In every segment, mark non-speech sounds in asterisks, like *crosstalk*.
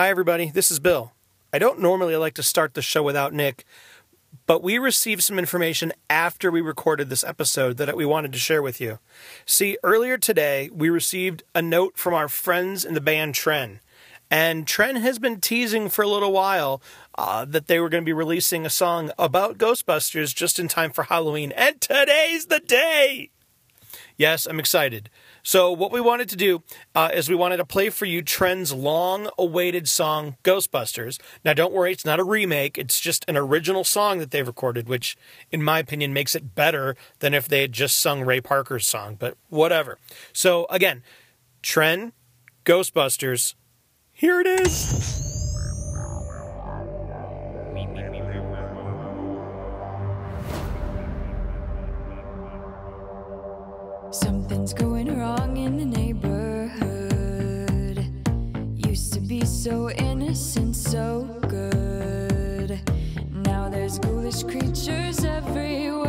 Hi, everybody. This is Bill. I don't normally like to start the show without Nick, but we received some information after we recorded this episode that we wanted to share with you. See, earlier today, we received a note from our friends in the band Tren. And Tren has been teasing for a little while uh, that they were going to be releasing a song about Ghostbusters just in time for Halloween. And today's the day! Yes, I'm excited. So, what we wanted to do uh, is we wanted to play for you Tren's long awaited song, Ghostbusters. Now, don't worry, it's not a remake, it's just an original song that they've recorded, which, in my opinion, makes it better than if they had just sung Ray Parker's song, but whatever. So, again, Tren, Ghostbusters, here it is. Something's going wrong in the neighborhood. Used to be so innocent, so good. Now there's ghoulish creatures everywhere,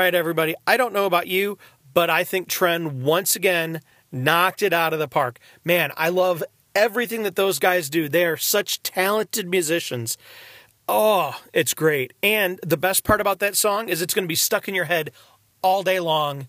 right, everybody. I don't know about you, but I think Tren once again knocked it out of the park. Man, I love everything that those guys do. They are such talented musicians. Oh, it's great. And the best part about that song is it's going to be stuck in your head all day long.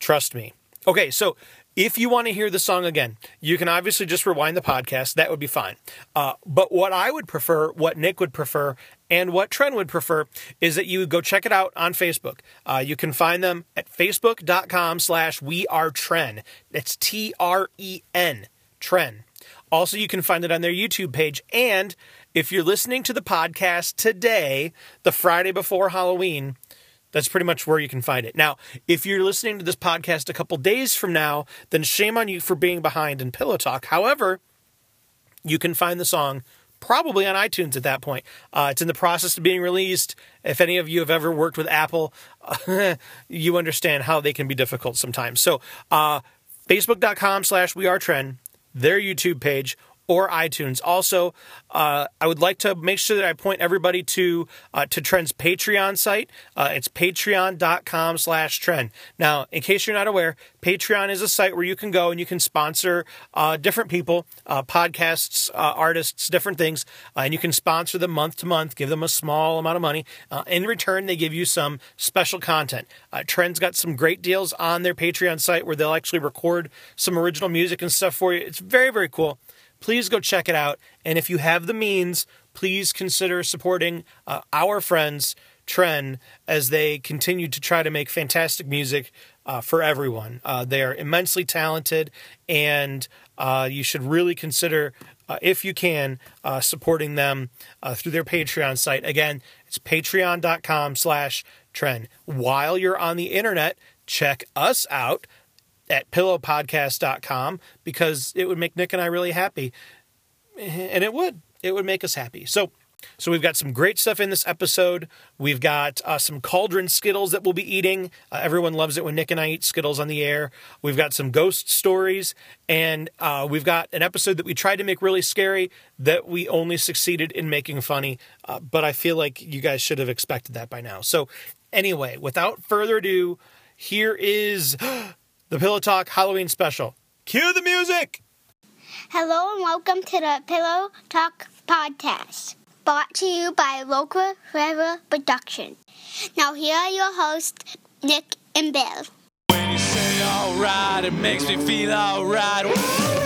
Trust me. Okay, so if you want to hear the song again, you can obviously just rewind the podcast. That would be fine. Uh, but what I would prefer, what Nick would prefer, and what Tren would prefer is that you go check it out on Facebook. Uh, you can find them at facebook.com slash we are Tren. It's T R E N, Tren. Also, you can find it on their YouTube page. And if you're listening to the podcast today, the Friday before Halloween, that's pretty much where you can find it. Now, if you're listening to this podcast a couple days from now, then shame on you for being behind in Pillow Talk. However, you can find the song probably on iTunes at that point. Uh, it's in the process of being released. If any of you have ever worked with Apple, *laughs* you understand how they can be difficult sometimes. So, uh, facebook.com slash we are tren, their YouTube page, or iTunes. Also, uh, I would like to make sure that I point everybody to uh, to Tren's Patreon site. Uh, it's patreon.com slash tren. Now, in case you're not aware, Patreon is a site where you can go and you can sponsor uh, different people, uh, podcasts, uh, artists, different things, and you can sponsor them month to month, give them a small amount of money. In return, they give you some special content. Tren's got some great deals on their Patreon site where they'll actually record some original music and stuff for you. It's very, very cool please go check it out. And if you have the means, please consider supporting uh, our friends, Tren, as they continue to try to make fantastic music uh, for everyone. Uh, they are immensely talented, and uh, you should really consider, uh, if you can, uh, supporting them through their Patreon site. Again, it's patreon.com slash tren. While you're on the internet, check us out at pillowpodcast.com because it would make Nick and I really happy. And it would. It would make us happy. So so we've got some great stuff in this episode. We've got uh, some cauldron Skittles that we'll be eating. Uh, everyone loves it when Nick and I eat Skittles on the air. We've got some ghost stories, and uh, we've got an episode that we tried to make really scary that we only succeeded in making funny. Uh, but I feel like you guys should have expected that by now. So anyway, without further ado, here is *gasps* the Pillow Talk Halloween special. Cue the music. Hello and welcome to the Pillow Talk podcast, brought to you by Local Forever Production. Now here are your hosts, Nick and Bill. When you say alright, it makes me feel alright.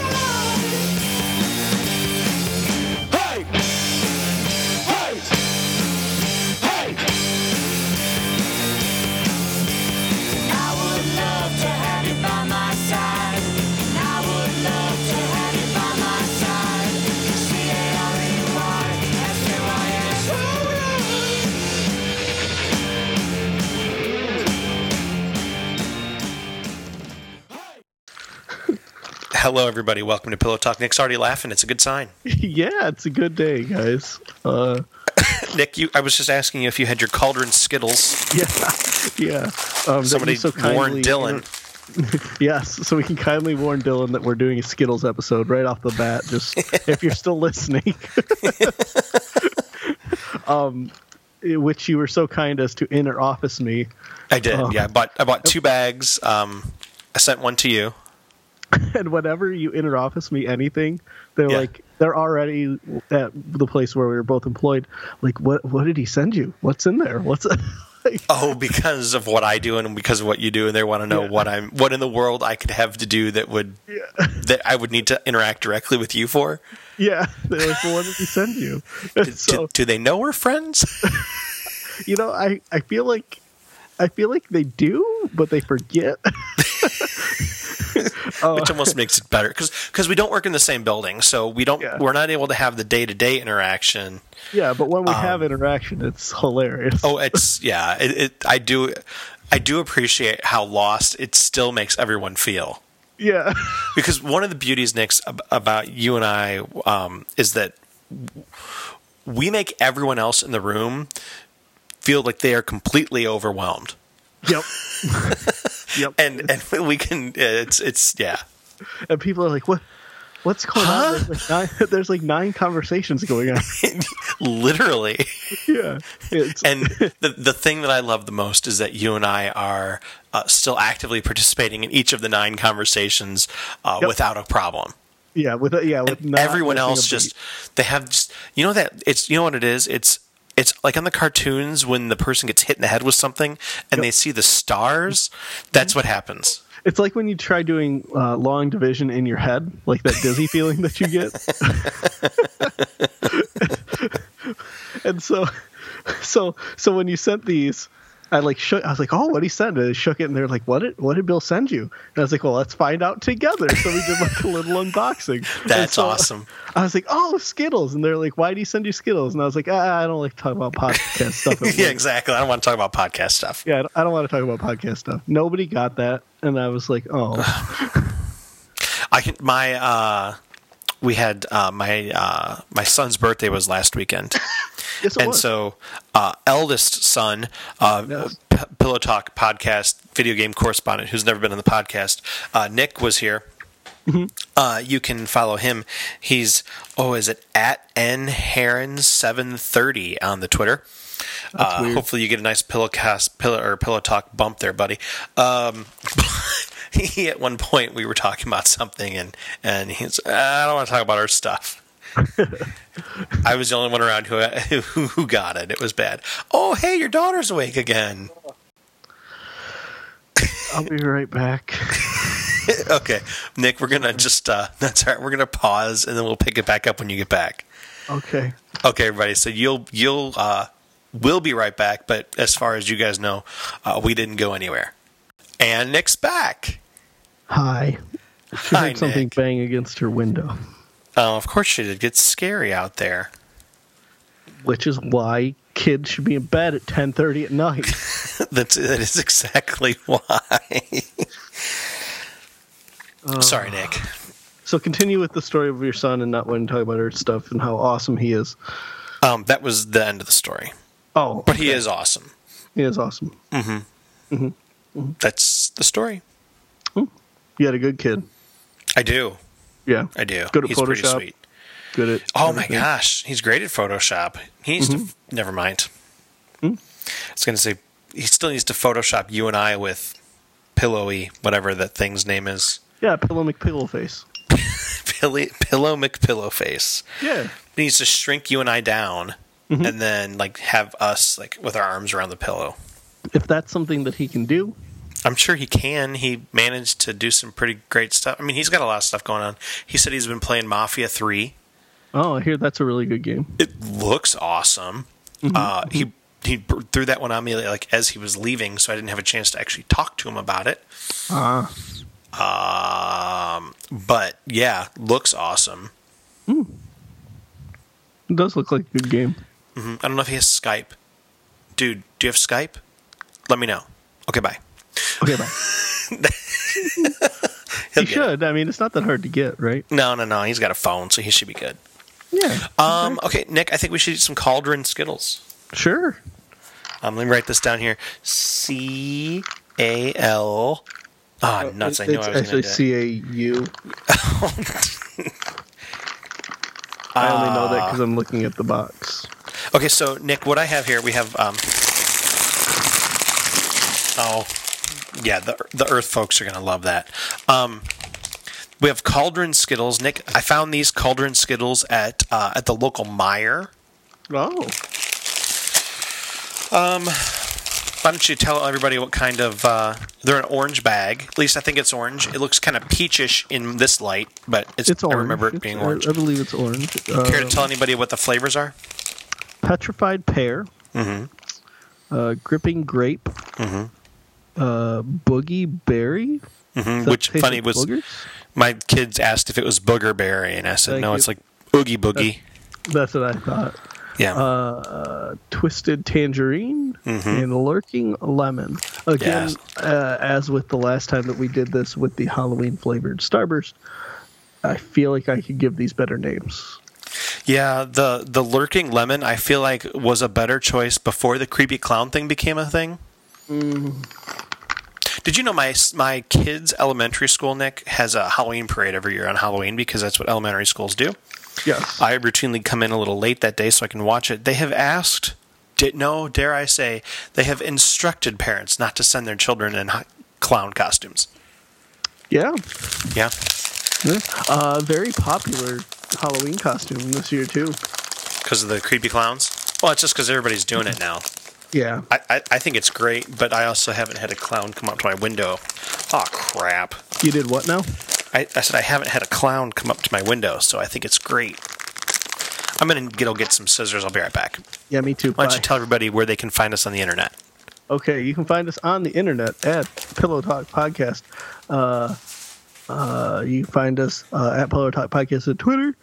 Hello, everybody. Welcome to Pillow Talk. Nick's already laughing. It's a good sign. *laughs* yeah, it's a good day, guys. Uh, *laughs* Nick, you, I was just asking you if you had your cauldron Skittles. *laughs* yeah, yeah. Um, Somebody so warned Dylan. yes, so we can kindly warn Dylan that we're doing a Skittles episode right off the bat. Just if you're still listening, um, which you were so kind as to inner office me, I did. Oh. Yeah, I bought I bought two bags. Um, I sent one to you. *laughs* and whenever you inner office me anything, they're Yeah. like they're already at the place where we were both employed. Like, what what did he send you? What's in there? What's *laughs* like, Oh, because of what I do and because of what you do, and they want to know Yeah. what I'm what in the world I could have to do that would *laughs* that I would need to interact directly with you for. yeah? They're like, well, what did he send you? And so do, do they know we're friends? you know, I I feel like I feel like they do, but they forget. *laughs* Which almost makes it better because because we don't work in the same building, so we don't Yeah. we're not able to have the day to day interaction. yeah, but when we Um, have interaction, it's hilarious. Oh, it's *laughs* yeah. It, it I do I do appreciate how lost it still makes everyone feel. yeah, because one of the beauties, Nick's, about you and I um, is that we make everyone else in the room feel like they are completely overwhelmed, yep, *laughs* yep. and and *laughs* we can. It's it's yeah. And people are like, "What? What's going on?" There's like, nine, *laughs* there's like nine conversations going on. *laughs* Literally, yeah, it's, and the the thing that I love the most is that you and I are uh, still actively participating in each of the nine conversations uh, Yep. without a problem. yeah, with yeah, with everyone else just they have just you know that it's you know what it is it's it's like on the cartoons when the person gets hit in the head with something and they see the stars that's what happens It's like when you try doing uh, long division in your head, like that dizzy feeling that you get. *laughs* *laughs* and so, so, so when you sent these, I like shook. I was like, "Oh, what he send?" And I shook it, and they're like, "What did What did Bill send you?" And I was like, "Well, let's find out together." So we did like a little unboxing. *laughs* That's so awesome I was like, "Oh, Skittles," and they're like, "Why do you send you Skittles?" And I was like, ah, "I don't like to talk about podcast stuff." *laughs* yeah work." exactly i don't want to talk about podcast stuff Yeah, I don't- I don't want to talk about podcast stuff. Nobody got that, and I was like, "Oh." *laughs* i can my uh we had uh my uh my son's birthday was last weekend *laughs* Yes, and was. so uh, eldest son uh, Yes. P- pillow talk podcast video game correspondent who's never been on the podcast uh, nick was here Mm-hmm. uh, you can follow him he's oh is it at n heron 730 on the twitter uh, hopefully you get a nice pillow cast pillow or pillow talk bump there buddy um, *laughs* he *laughs* at one point we were talking about something and and he's i don't want to talk about our stuff *laughs* I was the only one around who, who who got it. It was bad. Oh, hey, your daughter's awake again. *laughs* I'll be right back. okay, Nick, we're gonna just uh, that's all right. We're gonna pause and then we'll pick it back up when you get back. Okay. Okay, everybody. So you'll you'll uh, we'll be right back. But as far as you guys know, uh, we didn't go anywhere. And Nick's back. Hi. She Hi, heard something Nick. bang against her window, Oh, of course she did. It gets scary out there. which is why kids should be in bed at 10:30 at night. *laughs* That's that is exactly why. Sorry, Nick. so continue with the story of your son and not wanting to talk about her stuff and how awesome he is. Um, that was the end of the story. Oh, But he is awesome. he is awesome. Mm-hmm. Mm-hmm. That's the story. You had a good kid. I do. Yeah. I do. Good at He's pretty Photoshop. sweet. Good at Oh my gosh, he's great at Photoshop. He needs to. Mm-hmm. Never mind. Hmm? I was going to say he still needs to Photoshop you and I with pillowy whatever that thing's name is. Yeah, Pillow McPillow face. *laughs* Pillow, pillow McPillow face. Yeah. He needs to shrink you and I down, mm-hmm. and then like have us like with our arms around the pillow. If that's something that he can do, I'm sure he can. He managed to do some pretty great stuff. I mean, he's got a lot of stuff going on. He said he's been playing Mafia 3. oh, I hear that's a really good game. It looks awesome. Uh, he he threw that one on me like as he was leaving, so I didn't have a chance to actually talk to him about it. Ah. Um, but yeah, looks awesome. It does look like a good game. Mhm. I don't know if he has Skype. Dude, do you have Skype? Let me know. Okay, bye. Okay, bye. *laughs* He'll he get it. should. I mean, it's not that hard to get, right? No, no, no. He's got a phone, so he should be good. Yeah. Um, okay, Nick, I think we should eat some cauldron Skittles. Sure. Um, let me write this down here. C A L. Ah, nuts! I know it's I was going actually to do. C A U. *laughs* I only know that because I'm looking at the box. Okay, so Nick, what I have here, we have. Um, oh, yeah, the the Earth folks are going to love that. Um, we have cauldron Skittles. Nick, I found these cauldron Skittles at uh, at the local Meijer. Oh, Um, Why don't you tell everybody what kind of? Uh, they're an orange bag. At least I think it's orange. It looks kind of peachish in this light, but it's, it's orange. I remember it being I- orange. I, believe it's orange. Care to tell anybody what the flavors are? petrified pear, Mm-hmm. uh, gripping grape, uh, boogie berry. hmm Which funny like was boogers? my kids asked if it was booger berry, and I said Thank no, you. it's like oogie boogie. That's what I thought. Yeah, Uh, twisted tangerine Mm-hmm. and lurking lemon. Again, uh, as with the last time that we did this with the Halloween flavored Starburst, I feel like I could give these better names. yeah. The the lurking lemon, I feel like was a better choice before the creepy clown thing became a thing. Did you know my my kids' elementary school, Nick, has a Halloween parade every year on Halloween because that's what elementary schools do. Yes. I routinely come in a little late that day so I can watch it. They have asked, did, no, dare I say, they have instructed parents not to send their children in clown costumes. yeah. Yeah. Yeah. Uh, very popular Halloween costume this year too. Because of the creepy clowns? Well, it's just because everybody's doing it now. Yeah. I, I, I think it's great, but I also haven't had a clown come up to my window. Oh, crap. You did what now? I, I said I haven't had a clown come up to my window, so I think it's great. I'm going to go get some scissors. I'll be right back. Yeah, me too. Why don't Bye. you tell everybody where they can find us on the internet? Okay, you can find us on the internet at Pillow Talk Podcast. Uh, uh, you can find us uh, at Pillow Talk Podcast on Twitter,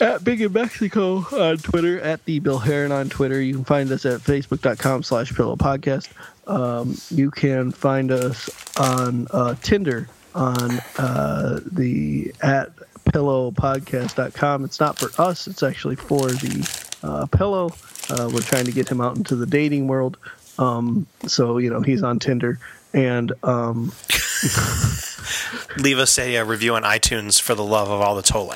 at Big in Mexico on Twitter, at the Bill Heron on Twitter. You can find us at Facebook.com slash Pillow Podcast. Um, you can find us on uh, Tinder on uh, the at pillowpodcast.com. It's not for us, it's actually for the uh, pillow. Uh, we're trying to get him out into the dating world. Um, so, you know, he's on Tinder. And um, *laughs* Leave us a, uh review on iTunes for the love of all the Tole.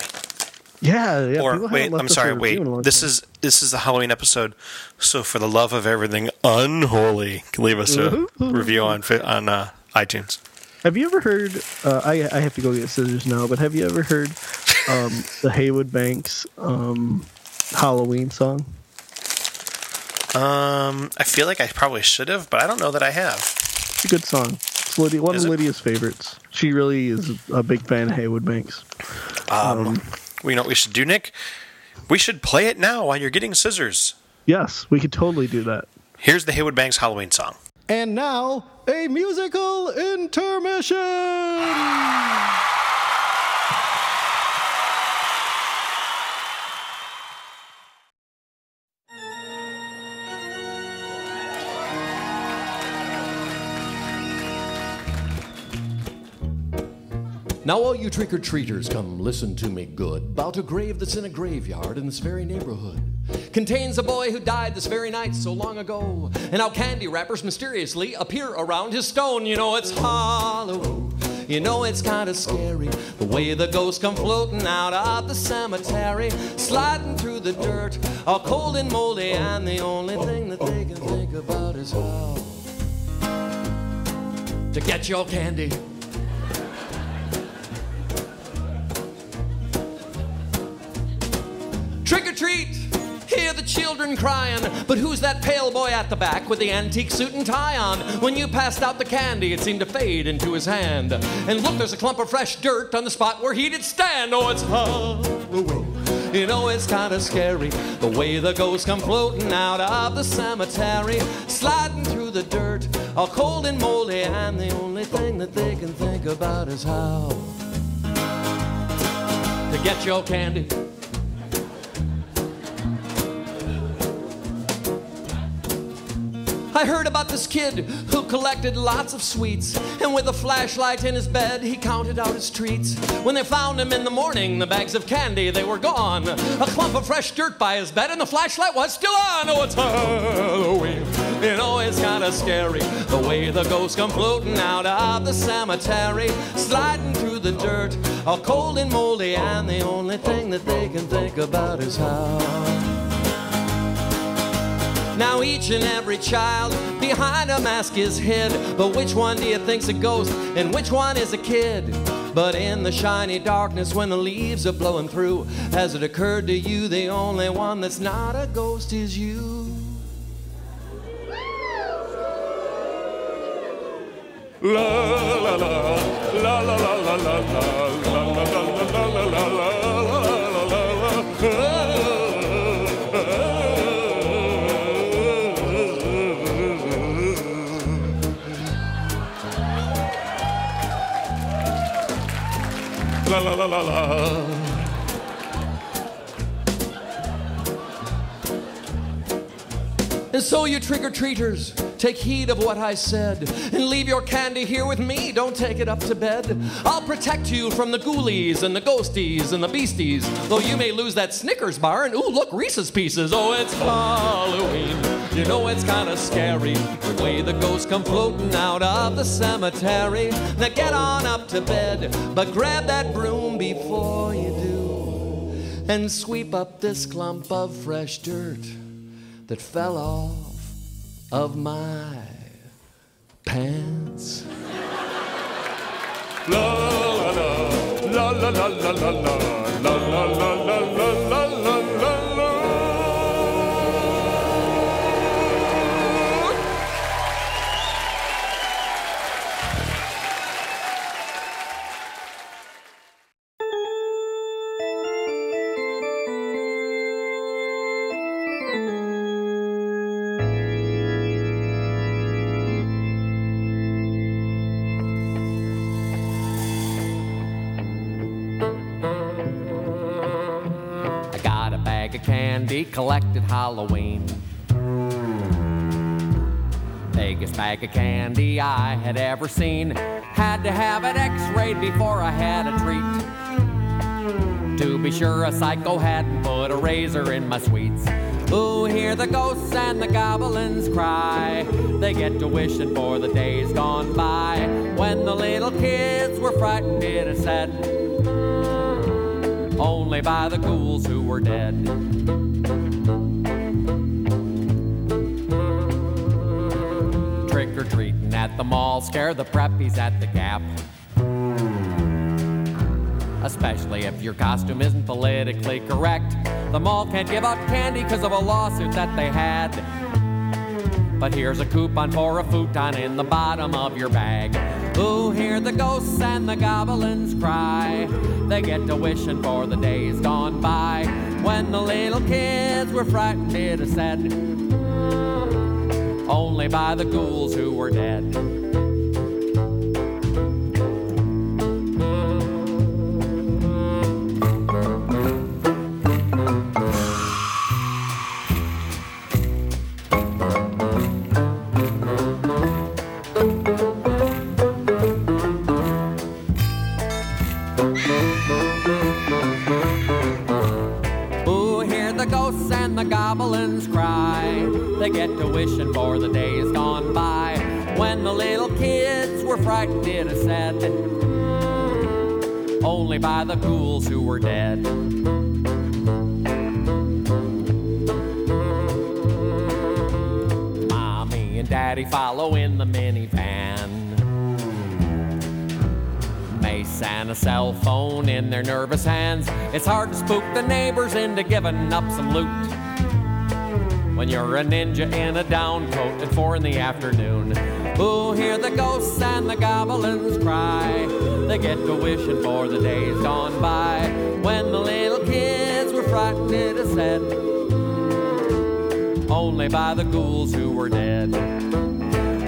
Yeah, yeah. or wait, I'm sorry, wait. in a long This time. is this is the Halloween episode. So for the love of everything unholy, leave us a *laughs* review on on uh, iTunes. Have you ever heard? Uh, I I have to go get scissors now, but have you ever heard um, *laughs* the Haywood Banks um, Halloween song? Um, I feel like I probably should have, but I don't know that I have. It's a good song. It's Lydia, one Is of it? Lydia's favorites. She really is a big fan of Haywood Banks. Um, we know what we should do, Nick. We should play it now while you're getting scissors. Yes, we could totally do that. Here's the Haywood Banks Halloween song. And now, a musical intermission. *gasps* *gasps* *gasps* Now, all you trick or treaters, come listen to me good. About a grave that's in a graveyard in this very neighborhood. Contains a boy who died this very night so long ago. And how candy wrappers mysteriously appear around his stone. You know it's Halloween. You know it's kind of scary the way the ghosts come floating out of the cemetery, sliding through the dirt, all cold and moldy, and the only thing that they can think about is how to get your candy. Children crying, but who's that pale boy at the back with the antique suit and tie on? When you passed out the candy, it seemed to fade into his hand. And look, there's a clump of fresh dirt on the spot where he did stand. Oh, it's Halloween. You know it's kinda scary the way the ghosts come floating out of the cemetery, sliding through the dirt, all cold and moldy, and the only thing that they can think about is how to get your candy. I heard about this kid who collected lots of sweets, and with a flashlight in his bed, he counted out his treats. When they found him in the morning, the bags of candy they were gone. A clump of fresh dirt by his bed, and the flashlight was still on. Oh, it's Halloween. You know it's kinda scary the way the ghosts come floating out of the cemetery, sliding through the dirt, all cold and moldy, and the only thing that they can think about is how. Now each and every child behind a mask is hid. But which one do you think's a ghost and which one is a kid? But in the shiny darkness when the leaves are blowing through, has it occurred to you the only one that's not a ghost is you? La la la la la. la la la. And so, you trick or treaters, take heed of what I said and leave your candy here with me. Don't take it up to bed. I'll protect you from the ghoulies and the ghosties and the beasties. Though you may lose that Snickers bar and ooh, look, Reese's pieces. Oh, it's Halloween. You know it's kind of scary the way the ghosts come floating out of the cemetery. Now get on up to bed, but grab that broom before you do and sweep up this clump of fresh dirt that fell off of my pants. La la la la la la la la la la collected Halloween. Biggest bag of candy I had ever seen. Had to have it x-rayed before I had a treat. To be sure, a psycho hadn't put a razor in my sweets. Ooh, hear the ghosts and the goblins cry. They get to wishing for the days gone by. When the little kids were frightened, it is said only by the ghouls who were dead. Trick or treating at the mall, scare the preppies at the gap. Especially if your costume isn't politically correct. The mall can't give out candy because of a lawsuit that they had. But here's a coupon for a futon in the bottom of your bag. Ooh, hear the ghosts and the goblins cry. They get to wishing for the days gone by. When the little kids were frightened, it is said. only by the ghouls who were dead. Get to wishing for the days gone by. When the little kids were frightened, it is said. Only by the ghouls who were dead. Mommy and Daddy follow in the minivan. Mace and a cell phone in their nervous hands. It's hard to spook the neighbors into giving up some loot. When you're a ninja in a down coat at four in the afternoon. Ooh, hear the ghosts and the goblins cry. They get to wishing for the days gone by. When the little kids were frightened, is said. Only by the ghouls who were dead.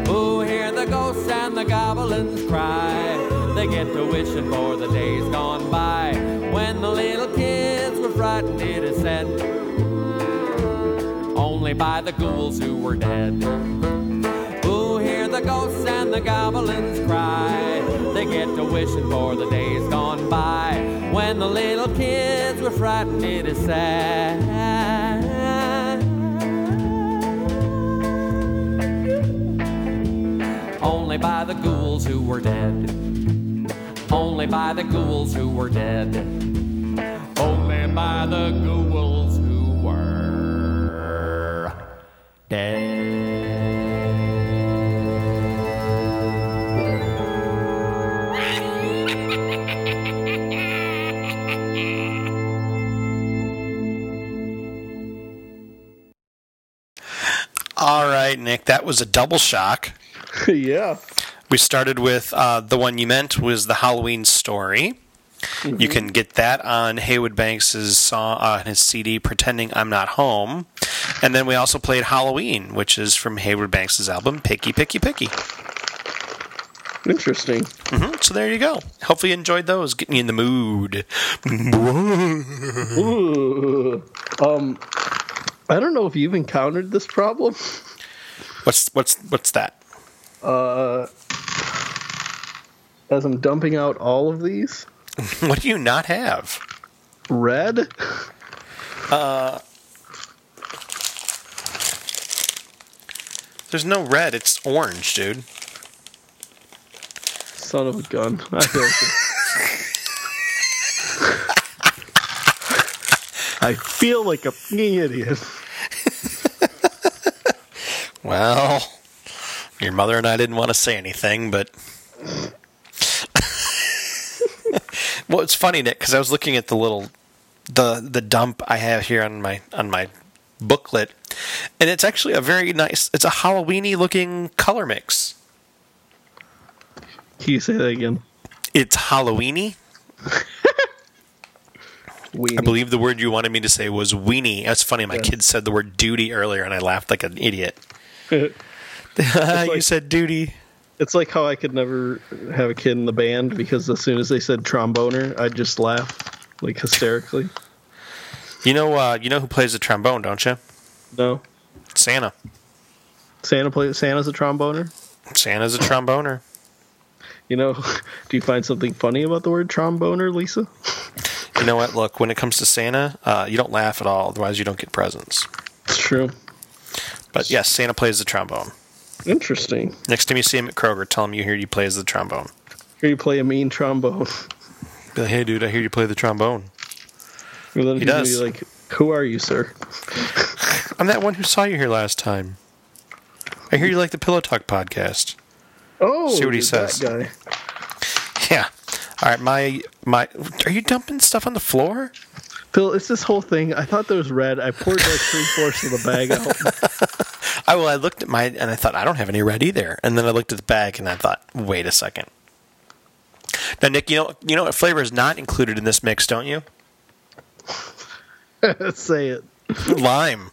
Ooh, hear the ghosts and the goblins cry. They get to wishing for the days gone by. When the little kids were frightened, is said. Only by the ghouls who were dead. Ooh, hear the ghosts and the goblins cry. They get to wishing for the days gone by. When the little kids were frightened, it is sad. Only by the ghouls who were dead. Only by the ghouls who were dead. Only by the ghouls All right, Nick, that was a double shock. *laughs* yeah. We started with uh, the one you meant was the Halloween story. You can get that on Haywood Banks' song, uh, his CD, "Pretending I'm Not Home," and then we also played Halloween, which is from Haywood Banks' album "Picky Picky Picky." Interesting. hmm So there you go. Hopefully you enjoyed those, getting you in the mood. Ooh. Um, I don't know if you've encountered this problem. What's what's what's that? Uh, as I'm dumping out all of these, *laughs* What do you not have? red. There's no red. It's orange, dude. Son of a gun. I feel like a- I feel like a fucking idiot. Well, your mother and I didn't want to say anything, but *laughs* well, it's funny, Nick, because I was looking at the little the the dump I have here on my on my booklet, and it's actually a very nice. It's a Halloweeny looking color mix. Can you say that again? It's Halloweeny. *laughs* I believe the word you wanted me to say was weenie. That's funny. My kid said the word duty earlier, and I laughed like an idiot. *laughs* *laughs* you like- said duty. It's like how I could never have a kid in the band because as soon as they said tromboner, I'd just laugh like hysterically. You know, uh, you know who plays the trombone, don't you? No, Santa. Santa plays. Santa's a tromboner. Santa's a tromboner. You know, *laughs* do you find something funny about the word tromboner, Lisa? You know what? Look, when it comes to Santa, uh, you don't laugh at all. Otherwise, you don't get presents. It's true. But yes, Santa plays the trombone. Interesting. Next time you see him at Kroger, tell him you hear he plays the trombone. Here you play a mean trombone. Be like, hey, dude, I hear you play the trombone. And then He does. like, "Who are you, sir?" *laughs* I'm that one who saw you here last time. I hear you like the Pillow Talk podcast. Oh, See what he says. guy. Yeah. All right, my my. Are you dumping stuff on the floor? Phil, it's this whole thing. I thought there was red. I poured like three fourths of the bag out. *laughs* I well, I looked at my and I thought I don't have any red either. And then I looked at the bag and I thought, wait a second. Now, Nick, you know you know what flavor is not included in this mix, don't you? *laughs* Say it. Lime.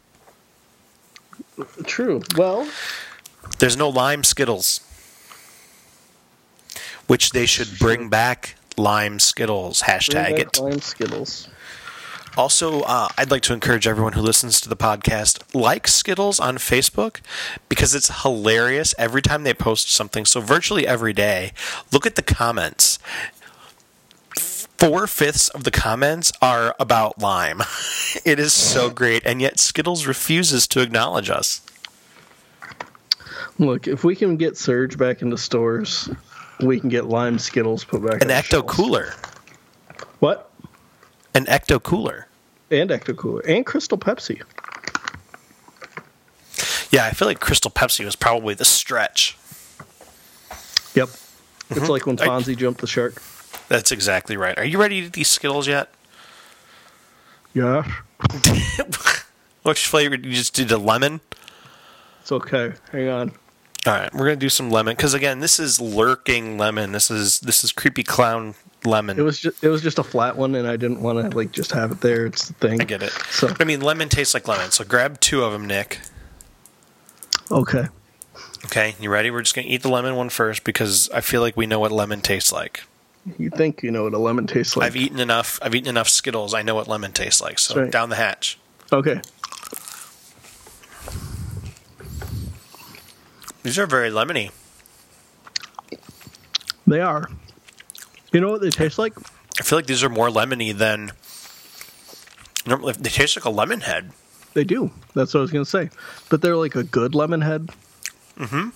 True. Well, There's no lime Skittles, which they should bring back lime Skittles. Hashtag it. lime Skittles. Also, uh, I'd like to encourage everyone who listens to the podcast like Skittles on Facebook because it's hilarious every time they post something. So virtually every day, look at the comments. Four fifths of the comments are about lime. *laughs* It is so great, and yet Skittles refuses to acknowledge us. Look, if we can get Surge back into stores, we can get lime Skittles put back. An Ecto. Cooler, What? an Ecto Cooler. And Ecto Cooler and Crystal Pepsi. Yeah, I feel like Crystal Pepsi was probably the stretch. Yep. It's mm-hmm. like when I- Fonzie jumped the shark. That's exactly right. Are you ready to eat these Skittles yet? Yeah, *laughs* Which flavor? Did you just did a lemon? it's okay. Hang on. All right, we're gonna do some lemon because again, this is lurking lemon. This is this is creepy clown lemon. It was just it was just a flat one, and I didn't want to like just have it there. It's the thing. I get it. So But I mean, lemon tastes like lemon. So grab two of them, Nick. okay. Okay, you ready? We're just gonna eat the lemon one first because I feel like we know what lemon tastes like. You think you know what a lemon tastes like? I've eaten enough. I've eaten enough Skittles. I know what lemon tastes like. So right. down the hatch. Okay. These are very lemony. They are. You know what they taste like? I feel like these are more lemony than. Normally, they taste like a lemon head. They do. That's what I was gonna say. But they're like a good lemon head. Mm-hmm.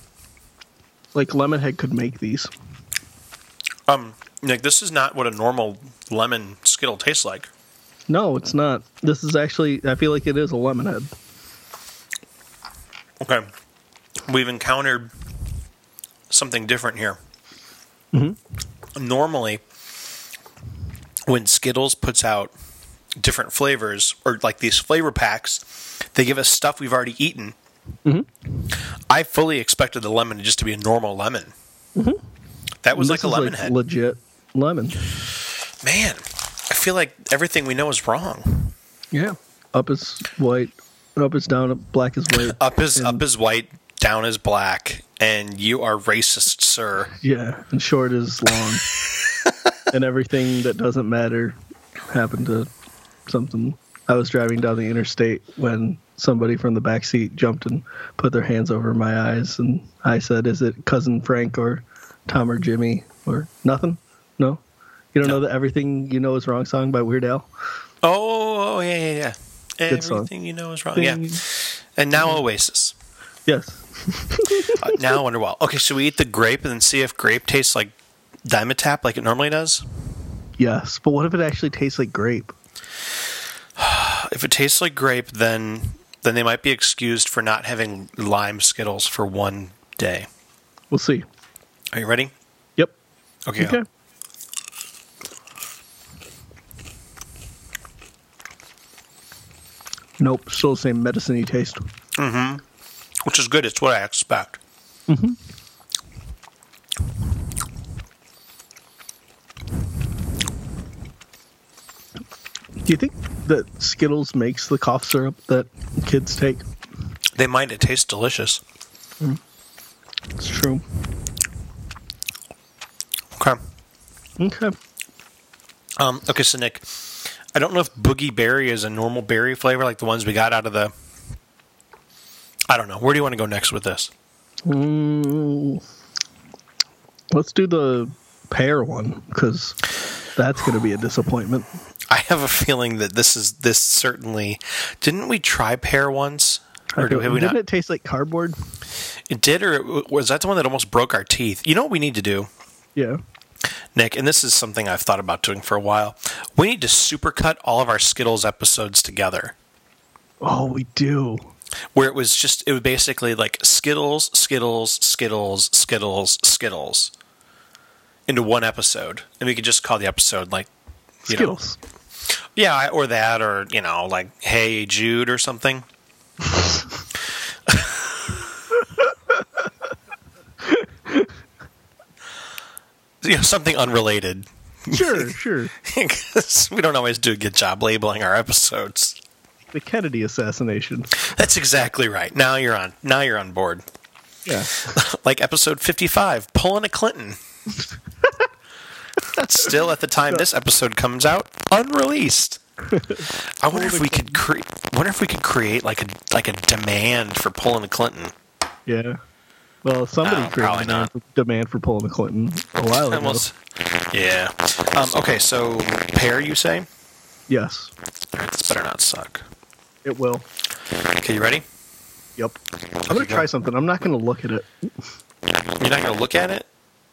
Like lemon head could make these. Um, Nick, this is not what a normal lemon Skittle tastes like. No, it's not. This is actually. I feel like it is a lemon head. Okay. We've encountered something different here. Mm-hmm. Normally, when Skittles puts out different flavors, or like these flavor packs, they give us stuff we've already eaten. Mm-hmm. I fully expected the lemon just to be a normal lemon. Mm-hmm. That was This like a lemon head. legit lemon. Man, I feel like everything we know is wrong. Yeah. Up is white. Up is down. Up black is white. *laughs* Up is And- up is white, down is black, and you are racist, sir. Yeah, and short is long. *laughs* and everything that doesn't matter happened to something. I was driving down the interstate when somebody from the back seat jumped and put their hands over my eyes, and I said, "Is it cousin Frank or Tom or Jimmy or nothing?" No, you don't know the "Everything You Know Is Wrong" song by Weird Al. Oh, oh yeah, yeah, yeah. Good song. Everything you know is wrong. Yeah. And now Oasis. Yes. *laughs* Uh, now Wonderwall. Okay, so we eat the grape and then see if grape tastes like Dimetapp like it normally does. Yes, but what if it actually tastes like grape? *sighs* If it tastes like grape, then then they might be excused for not having lime Skittles for one day. We'll see. Are you ready? Yep. Okay. Okay. Nope, still the same medicine-y taste. Mm-hmm. Which is good. It's what I expect. Mm-hmm. Do you think that Skittles makes the cough syrup that kids take? They might. It tastes delicious. Mm. It's true. Okay. Okay. Um, okay, so Nick, I don't know if Boogie Berry is a normal berry flavor like the ones we got out of the. I don't know. Where do you want to go next with this? Mm, let's do the pear one because that's going to be a disappointment. I have a feeling that this is this certainly. Didn't we try pear once? Or do, have we Didn't not? it taste like cardboard? It did, or it- was that the one that almost broke our teeth? You know what we need to do, Yeah. Nick, and this is something I've thought about doing for a while. We need to supercut all of our Skittles episodes together. Oh, we do. where it was just it was basically like Skittles, Skittles, Skittles, Skittles, Skittles into one episode, and we could just call the episode like you Skittles. know, yeah, or that, or you know, like Hey Jude or something. *laughs* you know, something unrelated. Sure, *laughs* sure. Because we don't always do a good job labeling our episodes. The Kennedy assassination. That's exactly right. Now you're on. Now you're on board. Yeah. *laughs* like episode 55, pulling a Clinton. That's still, at the time *laughs* this episode comes out, unreleased. I wonder if we could create. Wonder if we could create like a like a demand for pulling a Clinton. Yeah. Well, somebody No, created a demand not. for, demand for pulling a Clinton a while ago. Almost. Yeah. Um, okay, so pair, you say? Yes, All right, this better not suck. it will. Okay, you ready? Yep. I'm gonna try something. I'm not gonna look at it. You're not gonna look at it?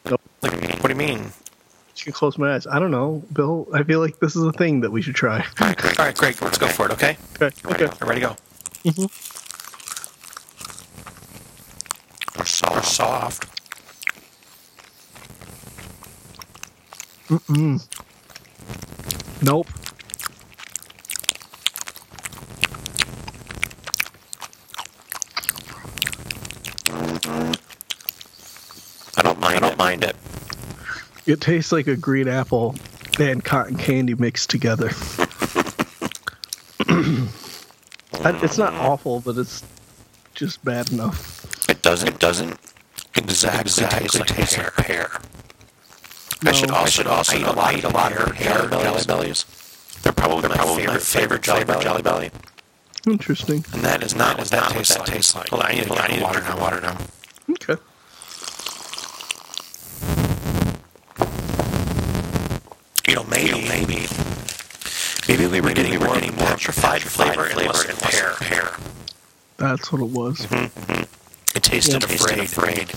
Nope. Like, what do you mean? Just gonna close my eyes. I don't know, Bill. I feel like this is a thing that we should try. All right, great. All right, great. Let's go for it. Okay. Okay. Okay. All right, ready? To go. They're soft. They're soft. Nope. I don't mind. I don't mind it. It tastes like a green apple and cotton candy mixed together. *laughs* *clears throat* It's not mm. awful, but it's just bad enough. It doesn't. It doesn't exactly, exactly taste like pear. I should also, I should also eat a lot, eat a lot of pear jelly bellies. They're probably, my, probably my favorite jelly belly. Jelly belly. Interesting. And that is not what that tastes like. Tastes like. Hold on, I need, I need water now. Water now. Okay. You know, maybe, maybe, maybe we were getting, we were getting petrified flavor, flavor and pear. pear. That's what it was. Mm-hmm, mm-hmm. It tasted Yeah. afraid. afraid. *laughs*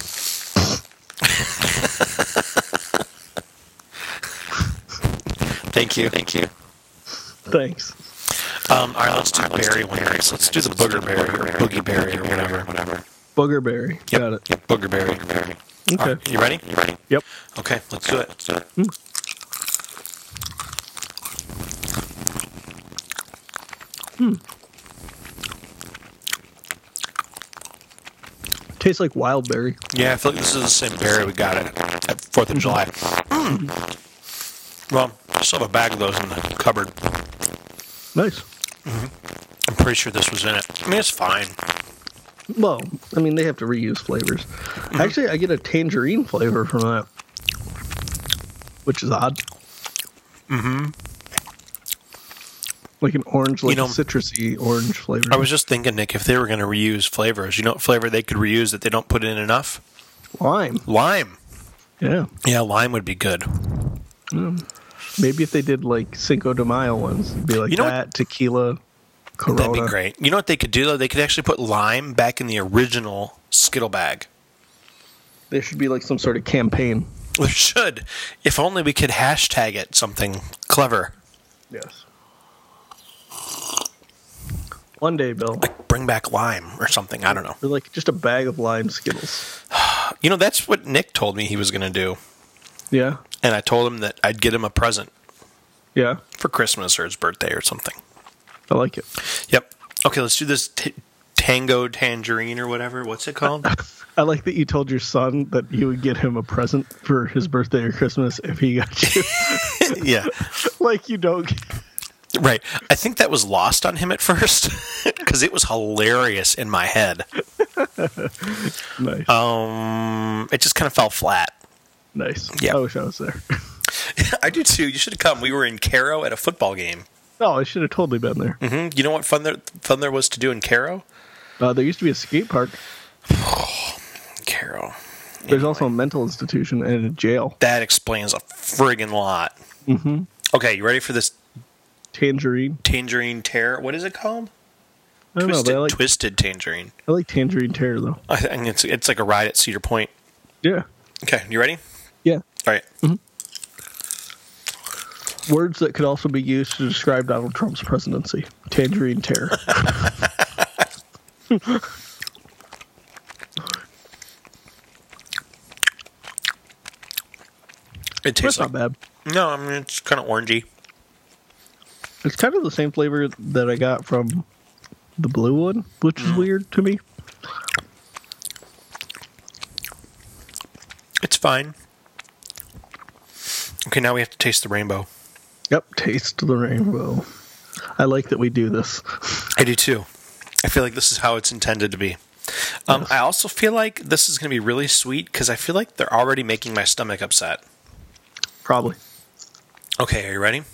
Thank you. Thank you. Thanks. Um, all right, let's do berry one next. Let's do the booger berry or boogie berry or whatever. Whatever. Boogerberry. Yep. Got it. Yep. Booger berry. Okay. All right, you ready? You ready? Yep. Okay, let's do it. Let's do it. Tastes like wild berry. Yeah, I feel like this is the same berry we got at, at Fourth of July. Mm. Well, I still have a bag of those in the cupboard. Nice. I'm pretty sure this was in it. I mean, it's fine. Well, I mean, they have to reuse flavors. Actually, I get a tangerine flavor from that, which is odd. Mm-hmm. Like an orange, like know- a citrusy orange flavor. I was just thinking, Nick, if they were going to reuse flavors, you know what flavor they could reuse that they don't put in enough? lime. Lime. Yeah. Yeah, lime would be good. Hmm. Maybe if they did like Cinco de Mayo ones, it'd be like You know what- that, tequila, Corona. That'd be great. You know what they could do though? They could actually put lime back in the original Skittle bag. There should be like some sort of campaign. There should. If only we could hashtag it something clever. Yes. One day, Bill. Like bring back lime or something. I don't know. Or like just a bag of lime Skittles. *sighs* You know, that's what Nick told me he was going to do. Yeah. And I told him that I'd get him a present Yeah. for Christmas or his birthday or something. I like it. Yep. Okay, let's do this t- tango tangerine or whatever. What's it called? *laughs* I like that you told your son that you would get him a present for his birthday or Christmas if he got you. *laughs* yeah. *laughs* like you don't. Right. I think that was lost on him at first *laughs* because it was hilarious in my head. *laughs* Nice. Um, it just kind of fell flat. nice. yeah. I wish I was there. *laughs* I do too. You should have come. We were in Caro at a football game. No, I should have totally been there. hmm You know what fun there fun there was to do in Caro? Uh, there used to be a skate park. *sighs* Caro. There's also a mental institution and a jail. That explains a friggin' lot. Mm-hmm. Okay, you ready for this Tangerine. tangerine tear? What is it called? I don't Twisted, but I like twisted tangerine. I like tangerine tear though. I think it's it's like a ride at Cedar Point. Yeah. Okay, you ready? Yeah. All right. Mm-hmm. Words that could also be used to describe Donald Trump's presidency. Tangerine tear. *laughs* It That's tastes not like bad. no. I mean it's kind of orangey. It's kind of the same flavor that I got from the blue one, which Mm. is weird to me. It's fine. Okay, now we have to taste the rainbow. Yep, taste the rainbow. I like that we do this. I do too. I feel like this is how it's intended to be. Um, I also feel like this is going to be really sweet because I feel like they're already making my stomach upset. Probably. Okay, are you ready?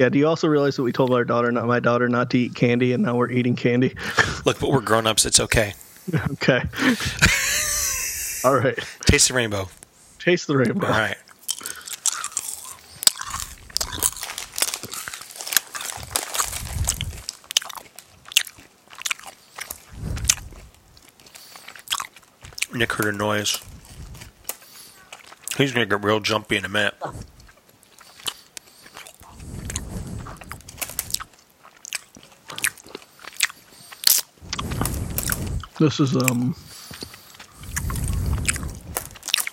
Yeah. Do you also realize that we told our daughter, not my daughter, not to eat candy, and now we're eating candy? *laughs* Look, but we're grown ups. It's okay. *laughs* okay. *laughs* All right. Taste the rainbow. Taste the rainbow. All right. Nick heard a noise. He's gonna get real jumpy in a minute. This is um.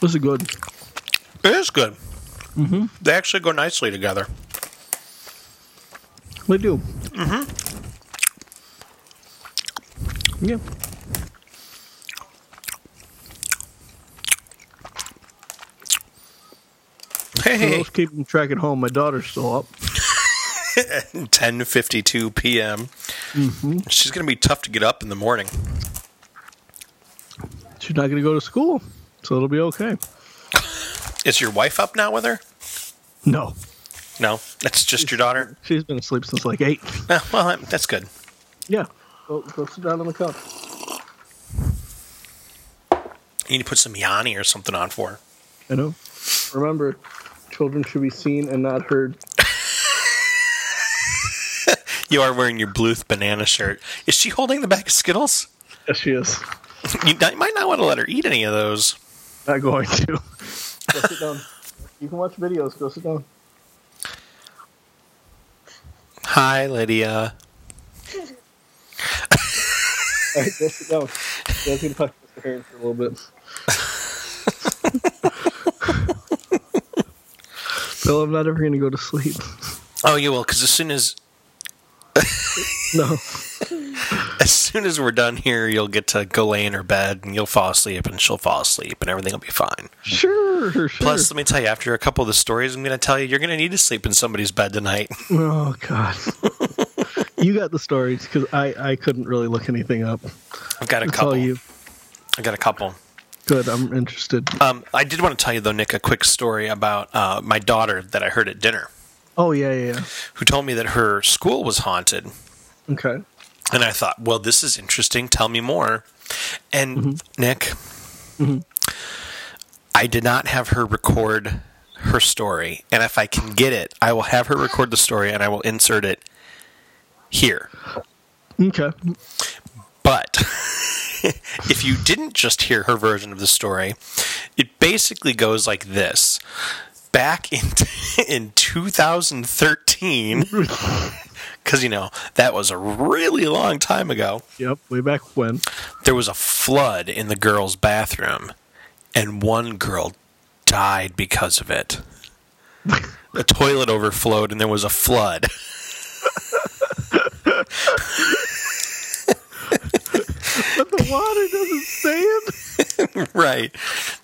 This is good. It is good. Mm-hmm. They actually go nicely together. They do. Mm-hmm. Yeah. Hey. For those keeping track at home, my daughter's still up. 10:52 p.m. Mhm. She's gonna be tough to get up in the morning. She's not going to go to school, so it'll be okay. Is your wife up now with her? No, No, that's just your daughter. she's been asleep since like eight. Eh, well, that's good. Yeah. Go, go sit down on the couch. You need to put some Yanni or something on for her. I know. Remember, children should be seen and not heard. *laughs* You are wearing your Bluth banana shirt. Is she holding the bag of Skittles? Yes, she is. You, you might not want to let her eat any of those. Not going to. *laughs* Go sit down. You can watch videos. Go sit down. Hi, Lydia. All right, go sit down. Dad's gonna talk to Mr. Heron for a little bit. *laughs* Bill, I'm not ever gonna go to sleep. Oh, you will, because as soon as No. *laughs* *laughs* as soon as we're done here, you'll get to go lay in her bed, and you'll fall asleep, and she'll fall asleep, and everything will be fine. Sure, sure. Plus, let me tell you, after a couple of the stories I'm going to tell you, you're going to need to sleep in somebody's bed tonight. *laughs* oh God. *laughs* you got the stories because I I couldn't really look anything up. I've got a couple. you. I got a couple. Good. I'm interested. Um, I did want to tell you though, Nick, a quick story about uh, my daughter that I heard at dinner, Oh yeah, yeah, yeah. who told me that her school was haunted, Okay. And I thought, well, this is interesting. Tell me more. And mm-hmm. Nick, mm-hmm. I did not have her record her story, and if I can get it, I will have her record the story, and I will insert it here. Okay. But *laughs* if you didn't just hear her version of the story, it basically goes like this. Back in *laughs* in 2013, *laughs* because you know that was a really long time ago. Yep. Way back when. There was a flood in the girls' bathroom, and one girl died because of it. The toilet overflowed, and there was a flood. But the water doesn't stand. *laughs* Right.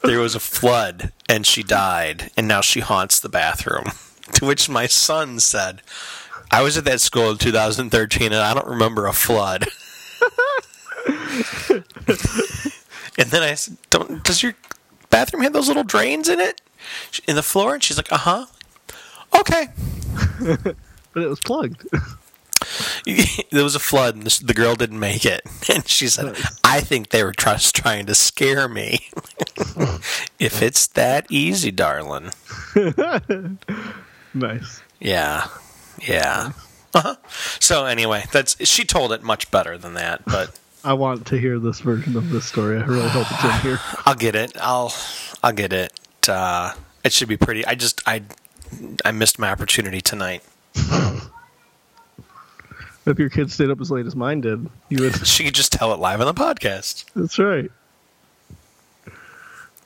There was a flood and she died and now she haunts the bathroom. *laughs* To which my son said, I was at that school in 2013 and I don't remember a flood. *laughs* and then I said, don't, Does your bathroom have those little drains in it? In the floor? And she's like, Uh huh. Okay. *laughs* But it was plugged. *laughs* there was a flood and the girl didn't make it. And she said, I think they were just trying to scare me. if it's that easy, darling. nice. Yeah. Yeah. Uh-huh. So anyway, that's she told it much better than that, but *laughs* I want to hear this version of this story. I really hope it's in here. *sighs* I'll get it. I'll I'll get it. Uh, it should be pretty. I just I I missed my opportunity tonight. *laughs* If your kid stayed up as late as mine did, you would. *laughs* She could just tell it live on the podcast. That's right.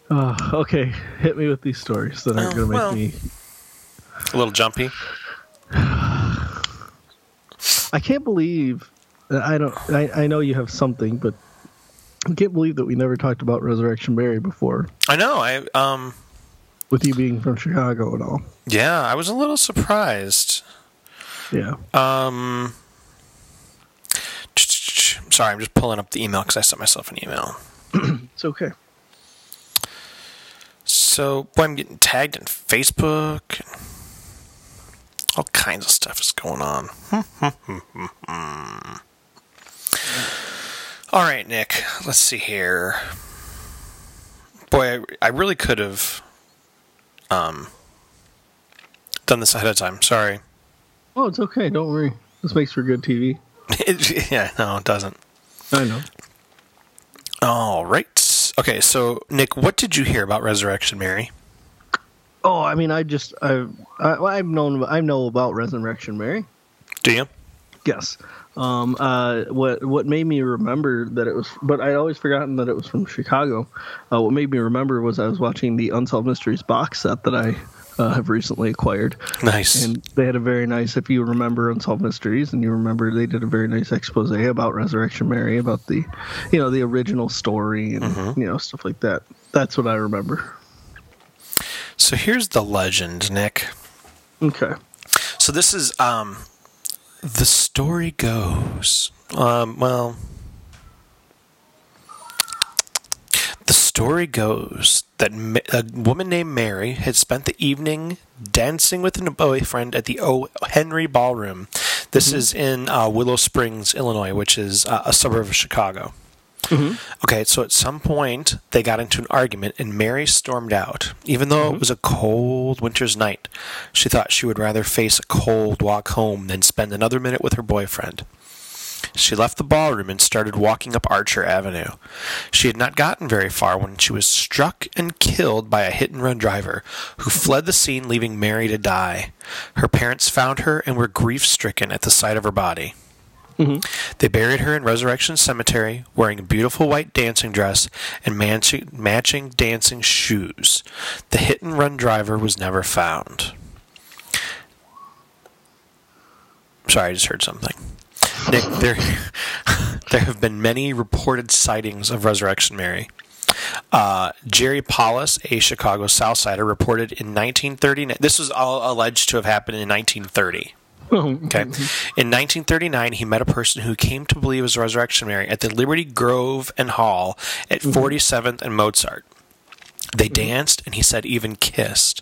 Uh, okay, hit me with these stories that aren't Oh, going to make well. me. A little jumpy. I can't believe. I don't. I, I know you have something, but I can't believe that we never talked about Resurrection Mary before. I know. I um With you being from Chicago and all. yeah, I was a little surprised. Yeah. Um sorry, I'm just pulling up the email because I sent myself an email. *clears throat* It's okay. So, boy, I'm getting tagged in Facebook. All kinds of stuff is going on. *laughs* All right, Nick. Let's see here. Boy, I, I really could have um, done this ahead of time. Sorry. Oh, it's okay. Don't worry. This makes for good TV. *laughs* It- yeah, no, it doesn't. I know. All right. Okay, so Nick, what did you hear about Resurrection Mary? Oh, I mean, I just I, I I've known I know about Resurrection Mary. Do you? Yes. Um, uh, what what made me remember that it was, but I'd always forgotten that it was from Chicago. Uh, what made me remember was I was watching the Unsolved Mysteries box set that I uh, have recently acquired, Nice. and they had a very nice. If you remember Unsolved Mysteries, and you remember they did a very nice expose about Resurrection Mary, about the, you know, the original story and you know stuff like that. That's what I remember. So here's the legend, Nick. Okay. So this is um the story goes um well the story goes that a woman named Mary had spent the evening dancing with a boyfriend at the O. Henry Ballroom. This is in uh, Willow Springs, Illinois, which is uh, a suburb of Chicago. Mm-hmm. Okay, so at some point they got into an argument and Mary stormed out. Even though it mm-hmm. was a cold winter's night, she thought she would rather face a cold walk home than spend another minute with her boyfriend. She left the ballroom and started walking up Archer Avenue. She had not gotten very far when she was struck and killed by a hit and run driver who fled the scene, leaving Mary to die. Her parents found her and were grief stricken at the sight of her body. They buried her in Resurrection Cemetery, wearing a beautiful white dancing dress and matching, matching dancing shoes. The hit and run driver was never found. Sorry, I just heard something. Nick, there, *laughs* there have been many reported sightings of Resurrection Mary. Uh, Jerry Palus, a Chicago Southsider, reported in 1939. This was all alleged to have happened in 1930. Okay. *laughs* In 1939, he met a person who came to believe was Resurrection Mary at the Liberty Grove and Hall at mm-hmm. 47th and Mozart. They mm-hmm. danced and he said even kissed.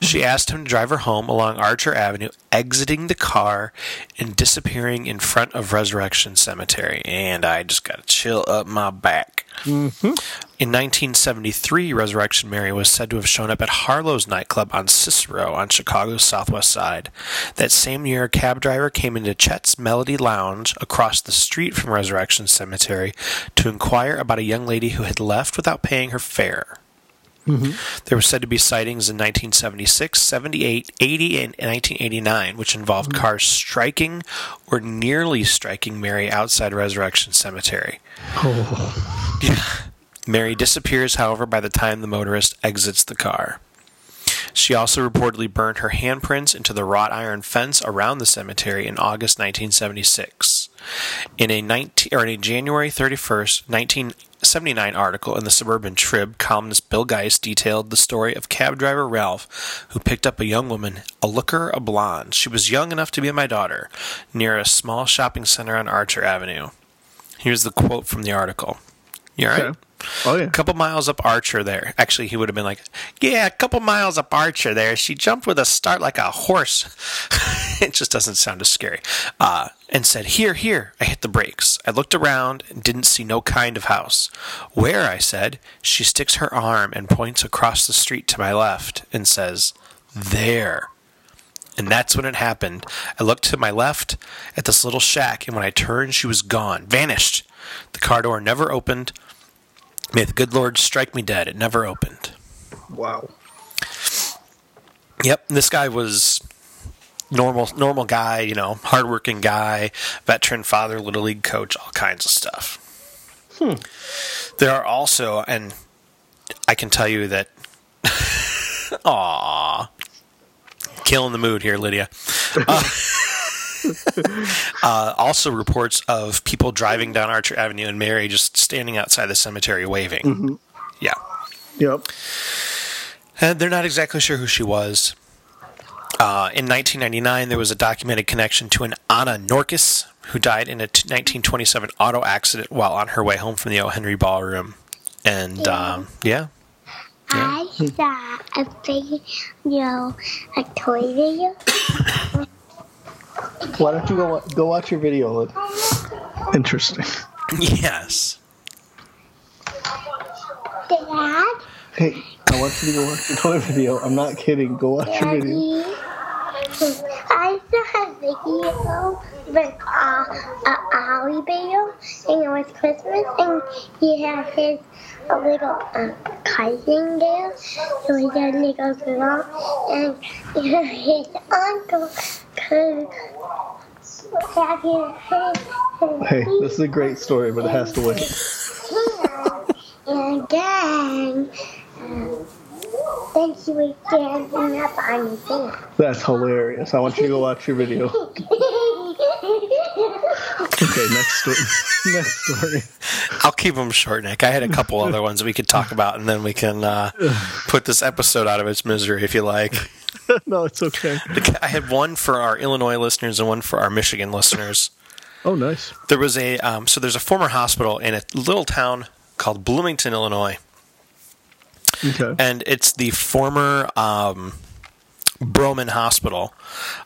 She mm-hmm. asked him to drive her home along Archer Avenue, exiting the car and disappearing in front of Resurrection Cemetery. And I just got a chill up my back. Mm-hmm. In 1973, Resurrection Mary was said to have shown up at Harlow's nightclub on Cicero on Chicago's southwest side. That same year, a cab driver came into Chet's Melody Lounge across the street from Resurrection Cemetery to inquire about a young lady who had left without paying her fare. Mm-hmm. There were said to be sightings in 1976, 78, 80, and 1989, which involved mm-hmm. cars striking or nearly striking Mary outside Resurrection Cemetery. Oh. Yeah. Mary disappears, however, by the time the motorist exits the car. She also reportedly burned her handprints into the wrought iron fence around the cemetery in August 1976. In a, 19, or in a January 31st, 1979 article in the Suburban Trib, columnist Bill Geist detailed the story of cab driver Ralph, who picked up a young woman, a looker, a blonde. She was young enough to be my daughter, near a small shopping center on Archer Avenue. Here's the quote from the article. You all right? Okay. Oh yeah. A couple miles up Archer there. Actually, he would have been like, Yeah, a couple miles up Archer there. She jumped with a start like a horse. *laughs* it just doesn't sound as scary. Uh, and said, Here, here. I hit the brakes. I looked around and didn't see no kind of house. Where? I said. She sticks her arm and points across the street to my left and says, There. And that's when it happened. I looked to my left at this little shack, and when I turned, she was gone, vanished. The car door never opened. May the good Lord strike me dead. It never opened. Wow. Yep, this guy was normal, normal guy. You know, hardworking guy, veteran father, little league coach, all kinds of stuff. Hmm. There are also, and I can tell you that. *laughs* Aw, killing the mood here, Lydia. Uh, *laughs* *laughs* uh, also, reports of people driving down Archer Avenue and Mary just standing outside the cemetery waving. Yeah. Yep. And they're not exactly sure who she was. Uh, in 1999, there was a documented connection to an Anna Norkus, who died in a t- 1927 auto accident while on her way home from the O. Henry Ballroom. And um, yeah, I saw a video, a toy video. *coughs* Why don't you go go watch your video? Interesting. yes. Dad, Hey, I want you to go watch your toy video. I'm not kidding. Go watch your video. Daddy. I saw a video with uh, a Ollie video, and it was Christmas, and he had his a little um, cousin there, so he had a little girl, and *laughs* his uncle could have his, his, Hey, this is a great story, but it has to wait. *laughs* and then, um, then she was dancing up on the thing. That's hilarious. I want you to watch your video. *laughs* Okay, next story. *laughs* next story. I'll keep them short, Nick. I had a couple other ones we could talk about, and then we can uh, put this episode out of its misery if you like. *laughs* No, it's okay. I had one for our Illinois listeners and one for our Michigan listeners. Oh, nice. There was a um, so there's a former hospital in a little town called Bloomington, Illinois, Okay. and it's the former um, Broman Hospital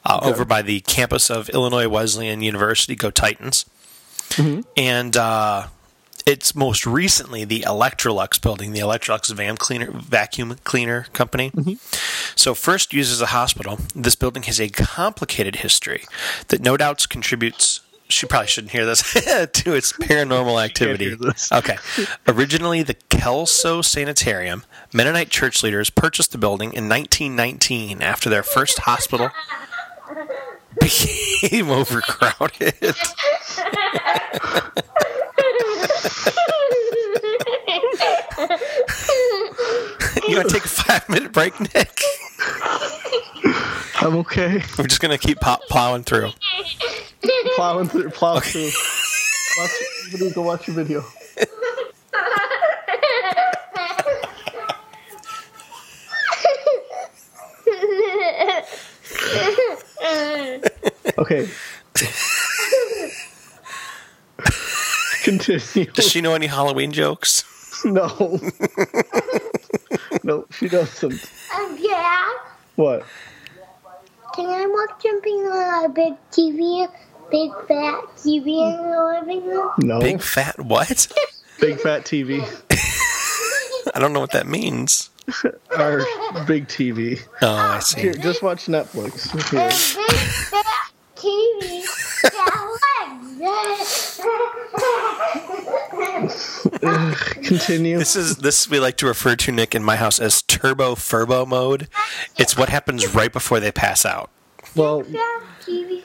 uh, Okay. over by the campus of Illinois Wesleyan University. Go Titans! And uh, it's most recently the Electrolux building, the Electrolux vacuum cleaner, vacuum cleaner company. So, first used as a hospital, this building has a complicated history that no doubts contributes. She probably shouldn't hear this *laughs* to its paranormal *laughs* activity. Okay. Originally, the Kelso Sanitarium, Mennonite church leaders purchased the building in 1919 after their first hospital *laughs* became overcrowded. you want to take a five minute break, Nick? I'm okay. We're just going to keep pop- plowing through. Plowing through. Plow through. Watch, video, go watch your video. Okay. Continue. Does she know any Halloween jokes? No. no, she doesn't. Um, yeah. What? Can I watch jumping on a big TV, big fat TV in the living room? No. Big fat what? Big fat TV. *laughs* I don't know what that means. Our big TV. Oh, I see. Here, just watch Netflix. Here. A big fat TV that Continue. This is this we like to refer to Nick in my house as turbo furbo mode. It's what happens right before they pass out. Well,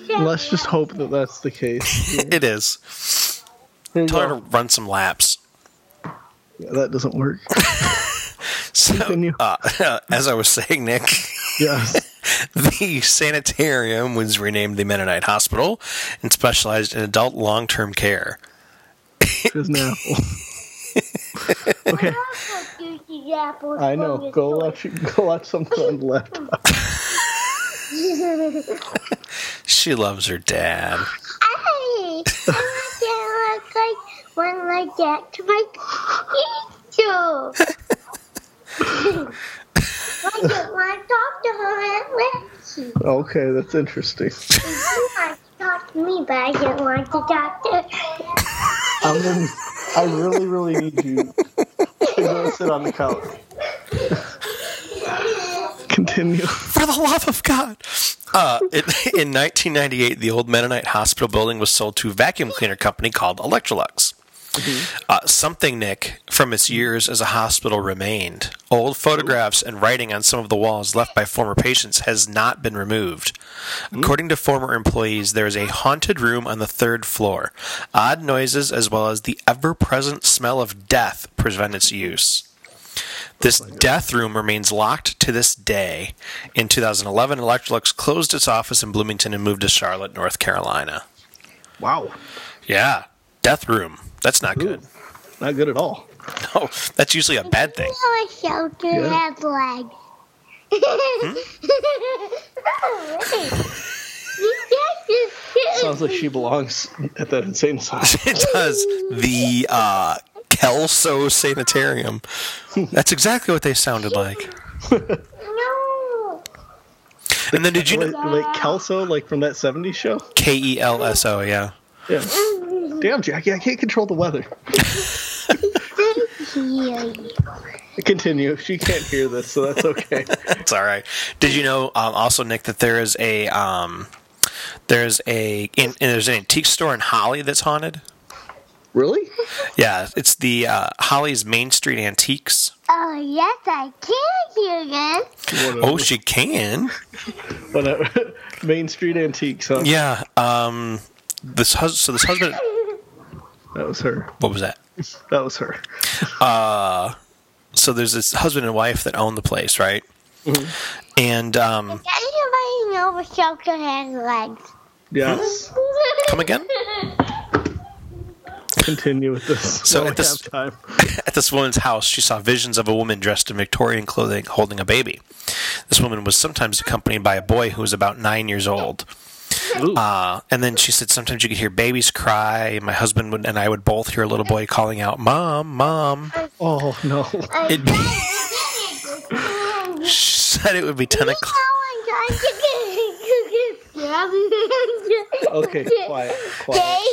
let's just hope that that's the case. *laughs* It is. Here you Tell her to run some laps. Yeah, that doesn't work. *laughs* So, Continue. uh, *laughs* as I was saying, Nick, Yes. The sanitarium was renamed the Mennonite Hospital and specialized in adult long-term care. There's an apple. okay, I know. Go watch. Go watch something on the laptop. She loves her dad. Hey, I want to look like one like that to my picture. *laughs* I don't want to talk to her at Lexi. Okay, that's interesting. You want to talk to me, but I don't want to talk to her. I'm gonna, I really, really need you to go sit on the couch. Continue. For the love of God. Uh, in, in 1998, the old Mennonite hospital building was sold to a vacuum cleaner company called Electrolux. Uh, something, Nick, from its years as a hospital remained. Old photographs and writing on some of the walls left by former patients has not been removed. According to former employees, there is a haunted room on the third floor. Odd noises, as well as the ever present smell of death, prevent its use. This death room remains locked to this day. In 2011, Electrolux closed its office in Bloomington and moved to Charlotte, North Carolina. Wow, Yeah, death room. That's not Ooh. good. not good at all. *laughs* No, that's usually a bad thing. You know a shelter Yeah. has legs. *laughs* Sounds like she belongs at that insane *laughs* asylum. It does. The uh, Kelso Sanitarium. That's exactly what they sounded like. no. And then did you know like Kelso, like from that '70s show? K E L S O? Yeah. Yeah. Damn, Jackie, I can't control the weather. *laughs* Continue. She can't hear this, so that's okay. *laughs* It's all right. Did you know um, also, Nick, that there is a um, there's a in, there's an antique store in Holly that's haunted. really? Yeah, it's the uh, Holly's Main Street Antiques. Oh, yes, I can hear this. Oh, she can. *laughs* Whatever. Main Street Antiques, huh? Yeah. Um, this hus- so this husband. That was her. What was that? That was her. *laughs* So there's this husband and wife that own the place, right? And um, Does anybody know the shelter has legs? Yes. come again. Continue with this. So at this- time. *laughs* At this woman's house, she saw visions of a woman dressed in Victorian clothing holding a baby. This woman was sometimes accompanied by a boy who was about nine years old. Ooh. Uh, and then she said sometimes you could hear babies cry. and My husband would, and I would both hear a little boy calling out, "Mom, mom!" oh no. It'd be, *laughs* she said it would be ten o'clock. Okay, quiet, quiet. *laughs*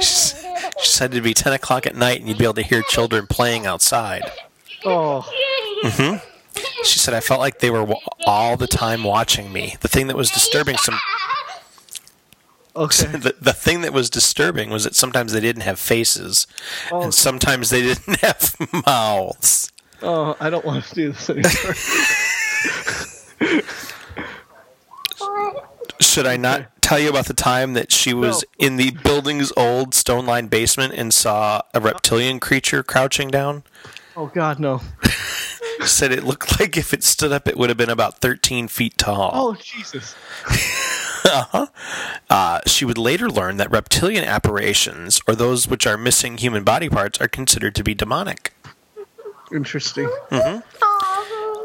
She said it'd be ten o'clock at night, and you'd be able to hear children playing outside. Oh, She said I felt like they were all the time watching me. The thing that was disturbing some okay. *laughs* the, the thing that was disturbing was that sometimes they didn't have faces Oh. and sometimes they didn't *laughs* have mouths. Oh, I don't want to do this anymore. *laughs* Should I not tell you about the time that she was No. in the building's old stone lined basement and saw a reptilian creature crouching down? oh God, no. Said it looked *laughs* like if it stood up, it would have been about 13 feet tall. Oh Jesus. *laughs* Uh-huh. Uh huh. she would later learn that reptilian apparitions, or those which are missing human body parts, are considered to be demonic. Interesting. Mm-hmm.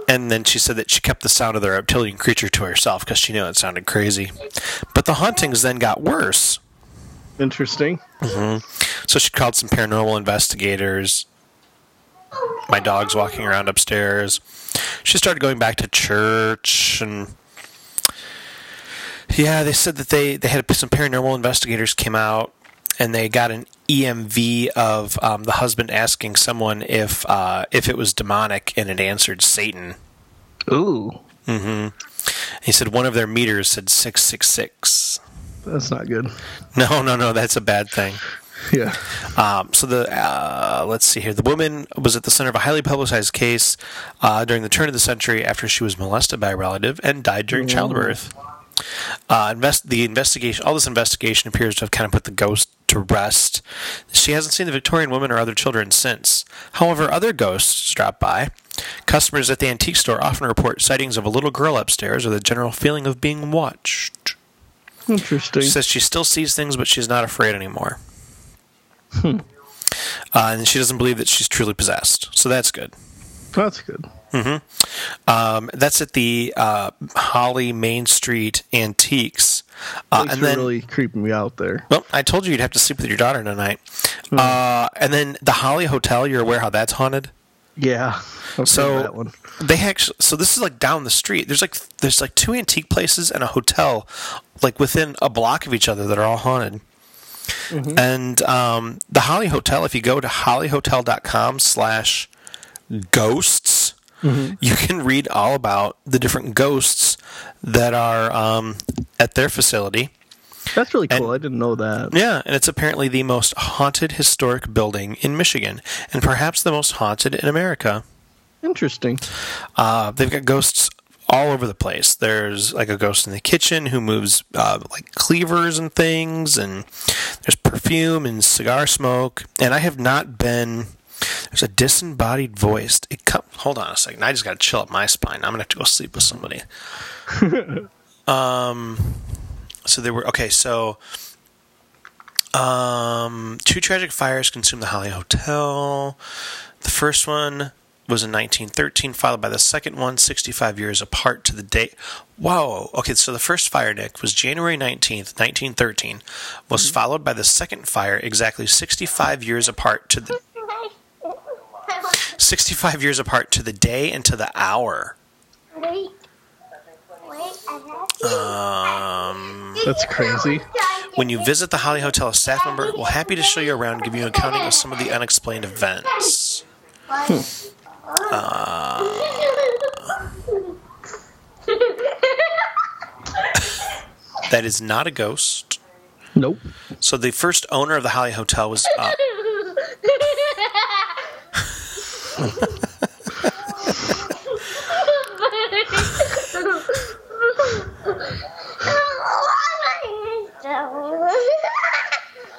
And then she said that she kept the sound of the reptilian creature to herself because she knew it sounded crazy. But the hauntings then got worse. Interesting. Mm-hmm. So she called some paranormal investigators. My dog's walking around upstairs. She started going back to church and yeah, they said that they, they had some paranormal investigators came out and they got an EVP of um, the husband asking someone if uh, if it was demonic and it answered Satan. Ooh, Mm-hmm. He said one of their meters said 666. that's not good. No, no, no, that's a bad thing. Yeah. Um, so the uh, let's see here. The woman was at the center of a highly publicized case uh, during the turn of the century after she was molested by a relative and died during childbirth. Uh, invest the investigation. All this investigation appears to have kind of put the ghost to rest. She hasn't seen the Victorian woman or other children since. However, other ghosts drop by. Customers at the antique store often report sightings of a little girl upstairs or the general feeling of being watched. Interesting. She says she still sees things, but she's not afraid anymore. Uh, and she doesn't believe that she's truly possessed. So that's good. That's good. Um, that's at the uh, Holly Main Street Antiques. Uh, and then, really creeping me out there. well, I told you you'd have to sleep with your daughter tonight. Uh, and then the Holly Hotel, you're aware how that's haunted? Yeah. I've So that one. they actually, so this is like down the street. There's like there's like two antique places and a hotel, like within a block of each other that are all haunted. And um, the Holly Hotel, if you go to hollyhotel.com slash ghosts, you can read all about the different ghosts that are um, at their facility. That's really cool. and- I didn't know that. Yeah, and it's apparently the most haunted historic building in Michigan, and perhaps the most haunted in America. Interesting. Uh, they've got ghosts all over the place. There's like a ghost in the kitchen who moves uh, like cleavers and things, and there's perfume and cigar smoke. And I have not been. There's a disembodied voice. It come, hold on a second. I just got to chill up my spine. I'm gonna have to go sleep with somebody. *laughs* um. So there were okay. So. Um, two tragic fires consumed the Holly Hotel. The first one was in 1913, followed by the second one 65 years apart to the date. Whoa. Okay, so the first fire, Nick, was January 19th, 1913, was followed by the second fire exactly 65 years apart to the 65 years apart to the day and to the hour. Wait. Wait, I have to. Um, That's crazy. when you visit the Holly Hotel, a staff member will happy to show you around and give you an accounting of some of the unexplained events. That is not a ghost. Nope. So the first owner of the Holly Hotel was uh,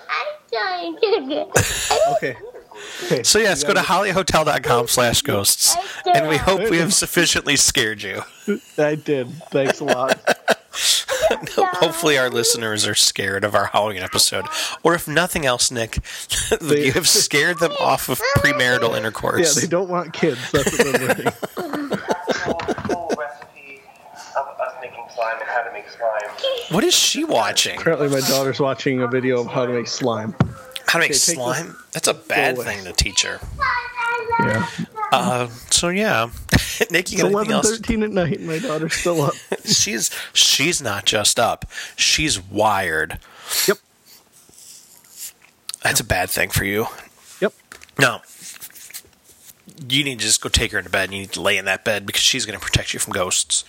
I'm trying to get. Okay. Okay. *laughs* So yes, go to hollyhotel.com slash ghosts. And we hope we have sufficiently scared you. *laughs* I did. Thanks a lot. *laughs* Hopefully our listeners are scared of our Halloween episode. Or if nothing else, Nick, you have scared them off of premarital intercourse. Yeah, they don't want kids. That's what they're learning. full recipe of us making slime and how to make slime. What is she watching? Apparently, my daughter's watching a video of how to make slime. How to make Okay, slime? That's a bad thing to teach her. Yeah. Uh, so yeah. *laughs* Nick, you It's got anything 11, else? 13 at night, my daughter's still up. *laughs* She's she's not just up. She's wired. Yep. That's a bad thing for you. Yep. No. You need to just go take her into bed and you need to lay in that bed because she's going to protect you from ghosts.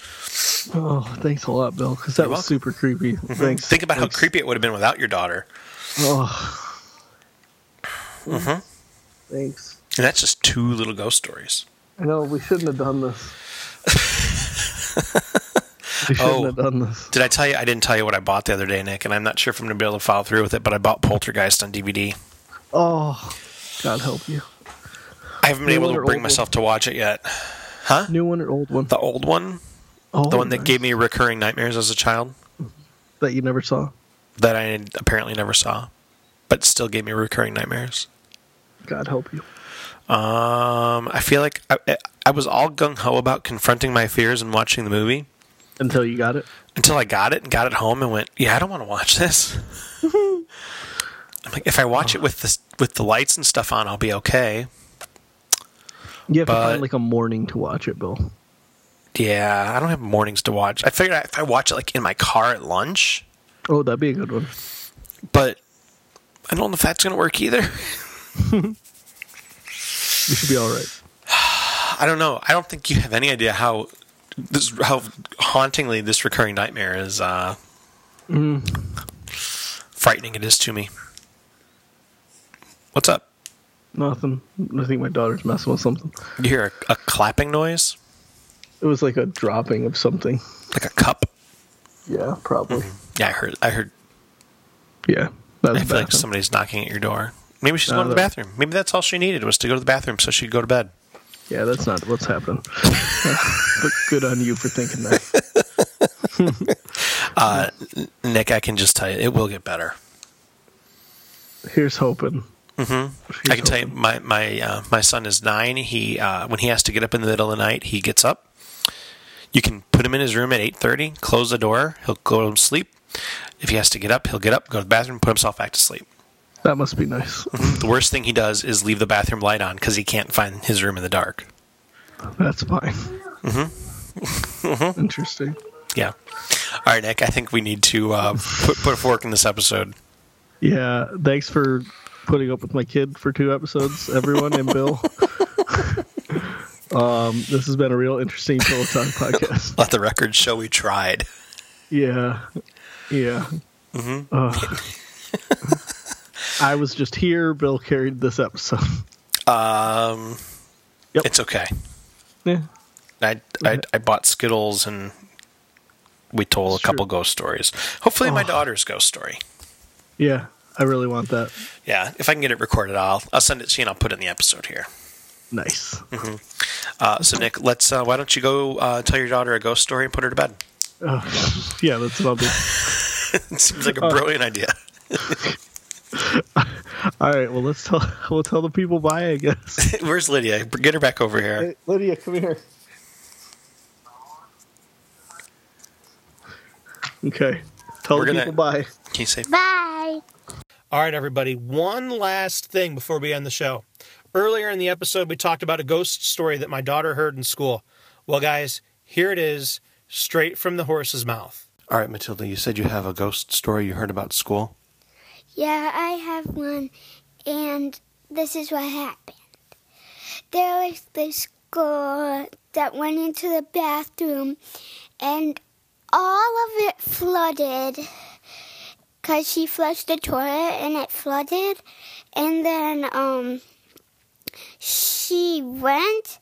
Oh, thanks a lot, Bill, because that was welcome. super creepy. Thanks. Think about how creepy it would have been without your daughter. Oh. Mm-hmm. Mm-hmm. Thanks. And that's just two little ghost stories. I know we shouldn't have done this. *laughs* we shouldn't Oh. have done this. Did I tell you? I didn't tell you what I bought the other day, Nick, and I'm not sure if I'm going to be able to follow through with it, but I bought Poltergeist on DVD. Oh, God help you. I haven't been New able to bring myself to watch it yet. Huh? New one or old one? The old one? Oh, The one that gave me recurring nightmares as a child? that you never saw. that I apparently never saw, but still gave me recurring nightmares. God help you. Um, I feel like I, I was all gung ho about confronting my fears and watching the movie Until you got it. until I got it and got it home and went, "Yeah, I don't want to watch this." *laughs* I'm like, if I watch it with the with the lights and stuff on, I'll be okay. You have to find like a morning to watch it, Bill. Yeah, I don't have mornings to watch. I figured if I watch it like in my car at lunch, Oh, that'd be a good one. but I don't know if that's gonna work either. *laughs* *laughs* You should be all right. I don't know. I don't think you have any idea how this how hauntingly this recurring nightmare is uh, frightening it is to me. What's up? Nothing. I think my daughter's messing with something. You hear a, a clapping noise, It was like a dropping of something. like a cup. Yeah, probably. Yeah, I heard. I heard. Yeah, that's I feel like somebody's knocking at your door. Maybe she's No, going to the bathroom. Maybe that's all she needed was to go to the bathroom so she'd go to bed. Yeah, that's not what's happening. *laughs* but good on you for thinking that. *laughs* Nick, I can just tell you, it will get better. Here's hoping. I can tell you, my my uh, my son is nine. He uh, when he has to get up in the middle of the night, he gets up. You can put him in his room at eight thirty. Close the door. He'll go to sleep. If he has to get up, he'll get up, go to the bathroom, put himself back to sleep. That must be nice. *laughs* The worst thing he does is leave the bathroom light on because he can't find his room in the dark. That's fine. Mm-hmm. *laughs* Interesting. Yeah. All right, Nick. I think we need to uh, put put a fork in this episode. Yeah, thanks for putting up with my kid for two episodes, everyone, and Bill. *laughs* um, this has been a real interesting Pillow Talk podcast. Let the record show we tried. Yeah, yeah. Uh, I was just here. Bill carried this episode. Um, Yep. It's okay. Yeah, I, I I bought Skittles and we told a Sure. couple ghost stories. Hopefully, my Oh. daughter's ghost story. yeah. I really want that. Yeah, if I can get it recorded, I'll I'll send it to you and I'll put it in the episode here. Nice. Uh, so Nick, let's uh, why don't you go uh, tell your daughter a ghost story and put her to bed? Oh, *laughs* yeah, that's what *laughs* it seems like a brilliant idea. *laughs* *laughs* All right. Well, let's tell *laughs* we'll tell the people bye. I guess. *laughs* Where's Lydia? Get her back over here. Hey, Lydia, come here. Okay. Tell We're the gonna- people bye. Can you say Bye. All right, everybody. One last thing before we end the show. Earlier in the episode, we talked about a ghost story that my daughter heard in school. Well, guys, here it is, straight from the horse's mouth. All right, Matilda, you said you have a ghost story you heard about school. Yeah, I have one, and this is what happened. There was this girl that went into the bathroom, and all of it flooded because she flushed the toilet and it flooded. And then um, she went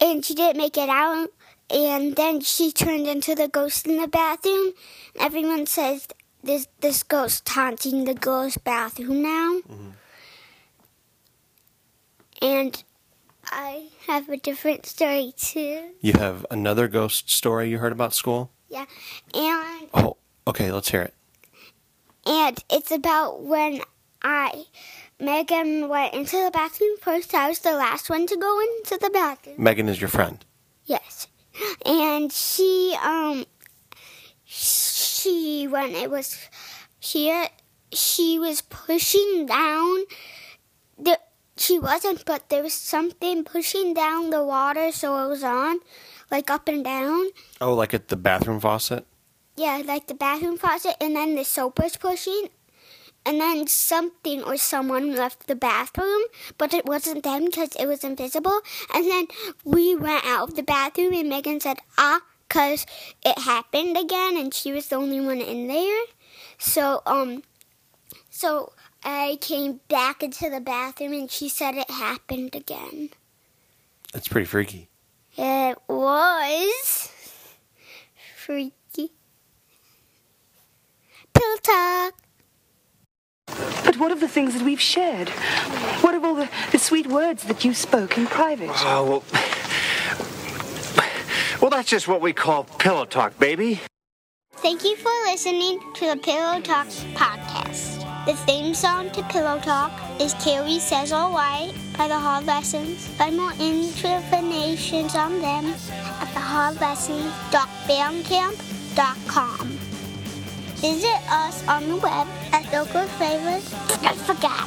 and she didn't make it out. And then she turned into the ghost in the bathroom. Everyone says this this ghost haunting the girl's bathroom now. And I have a different story too. You have another ghost story you heard about school? Yeah. And Oh, okay, let's hear it. and it's about when I Megan went into the bathroom first. I was the last one to go into the bathroom. Megan is your friend. Yes. And she um she when it was here she was pushing down the she wasn't but there was something pushing down the water so it was on like up and down. Oh, like at the bathroom faucet? Yeah, like the bathroom faucet and then the soap was pushing and then something or someone left the bathroom, but it wasn't them because it was invisible. And then we went out of the bathroom, and Megan said, "Ah," because it happened again, and she was the only one in there. So, um, so I came back into the bathroom, and she said it happened again. That's pretty freaky. It was freaky. Pill talk. But what of the things that we've shared? What of all the, the sweet words that you spoke in private? Oh, well. Well, that's just what we call pillow talk, baby. Thank you for listening to the Pillow Talk podcast. The theme song to Pillow Talk is Carrie Says All Right by the Hard Lessons. Find more information on them at thehardlessons.bandcamp.com. Visit us on the web at local flavors. I forgot.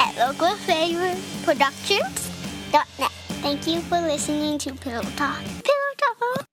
*laughs* at localflavorproductions.net. Thank you for listening to Pillow Talk. Pillow Talk!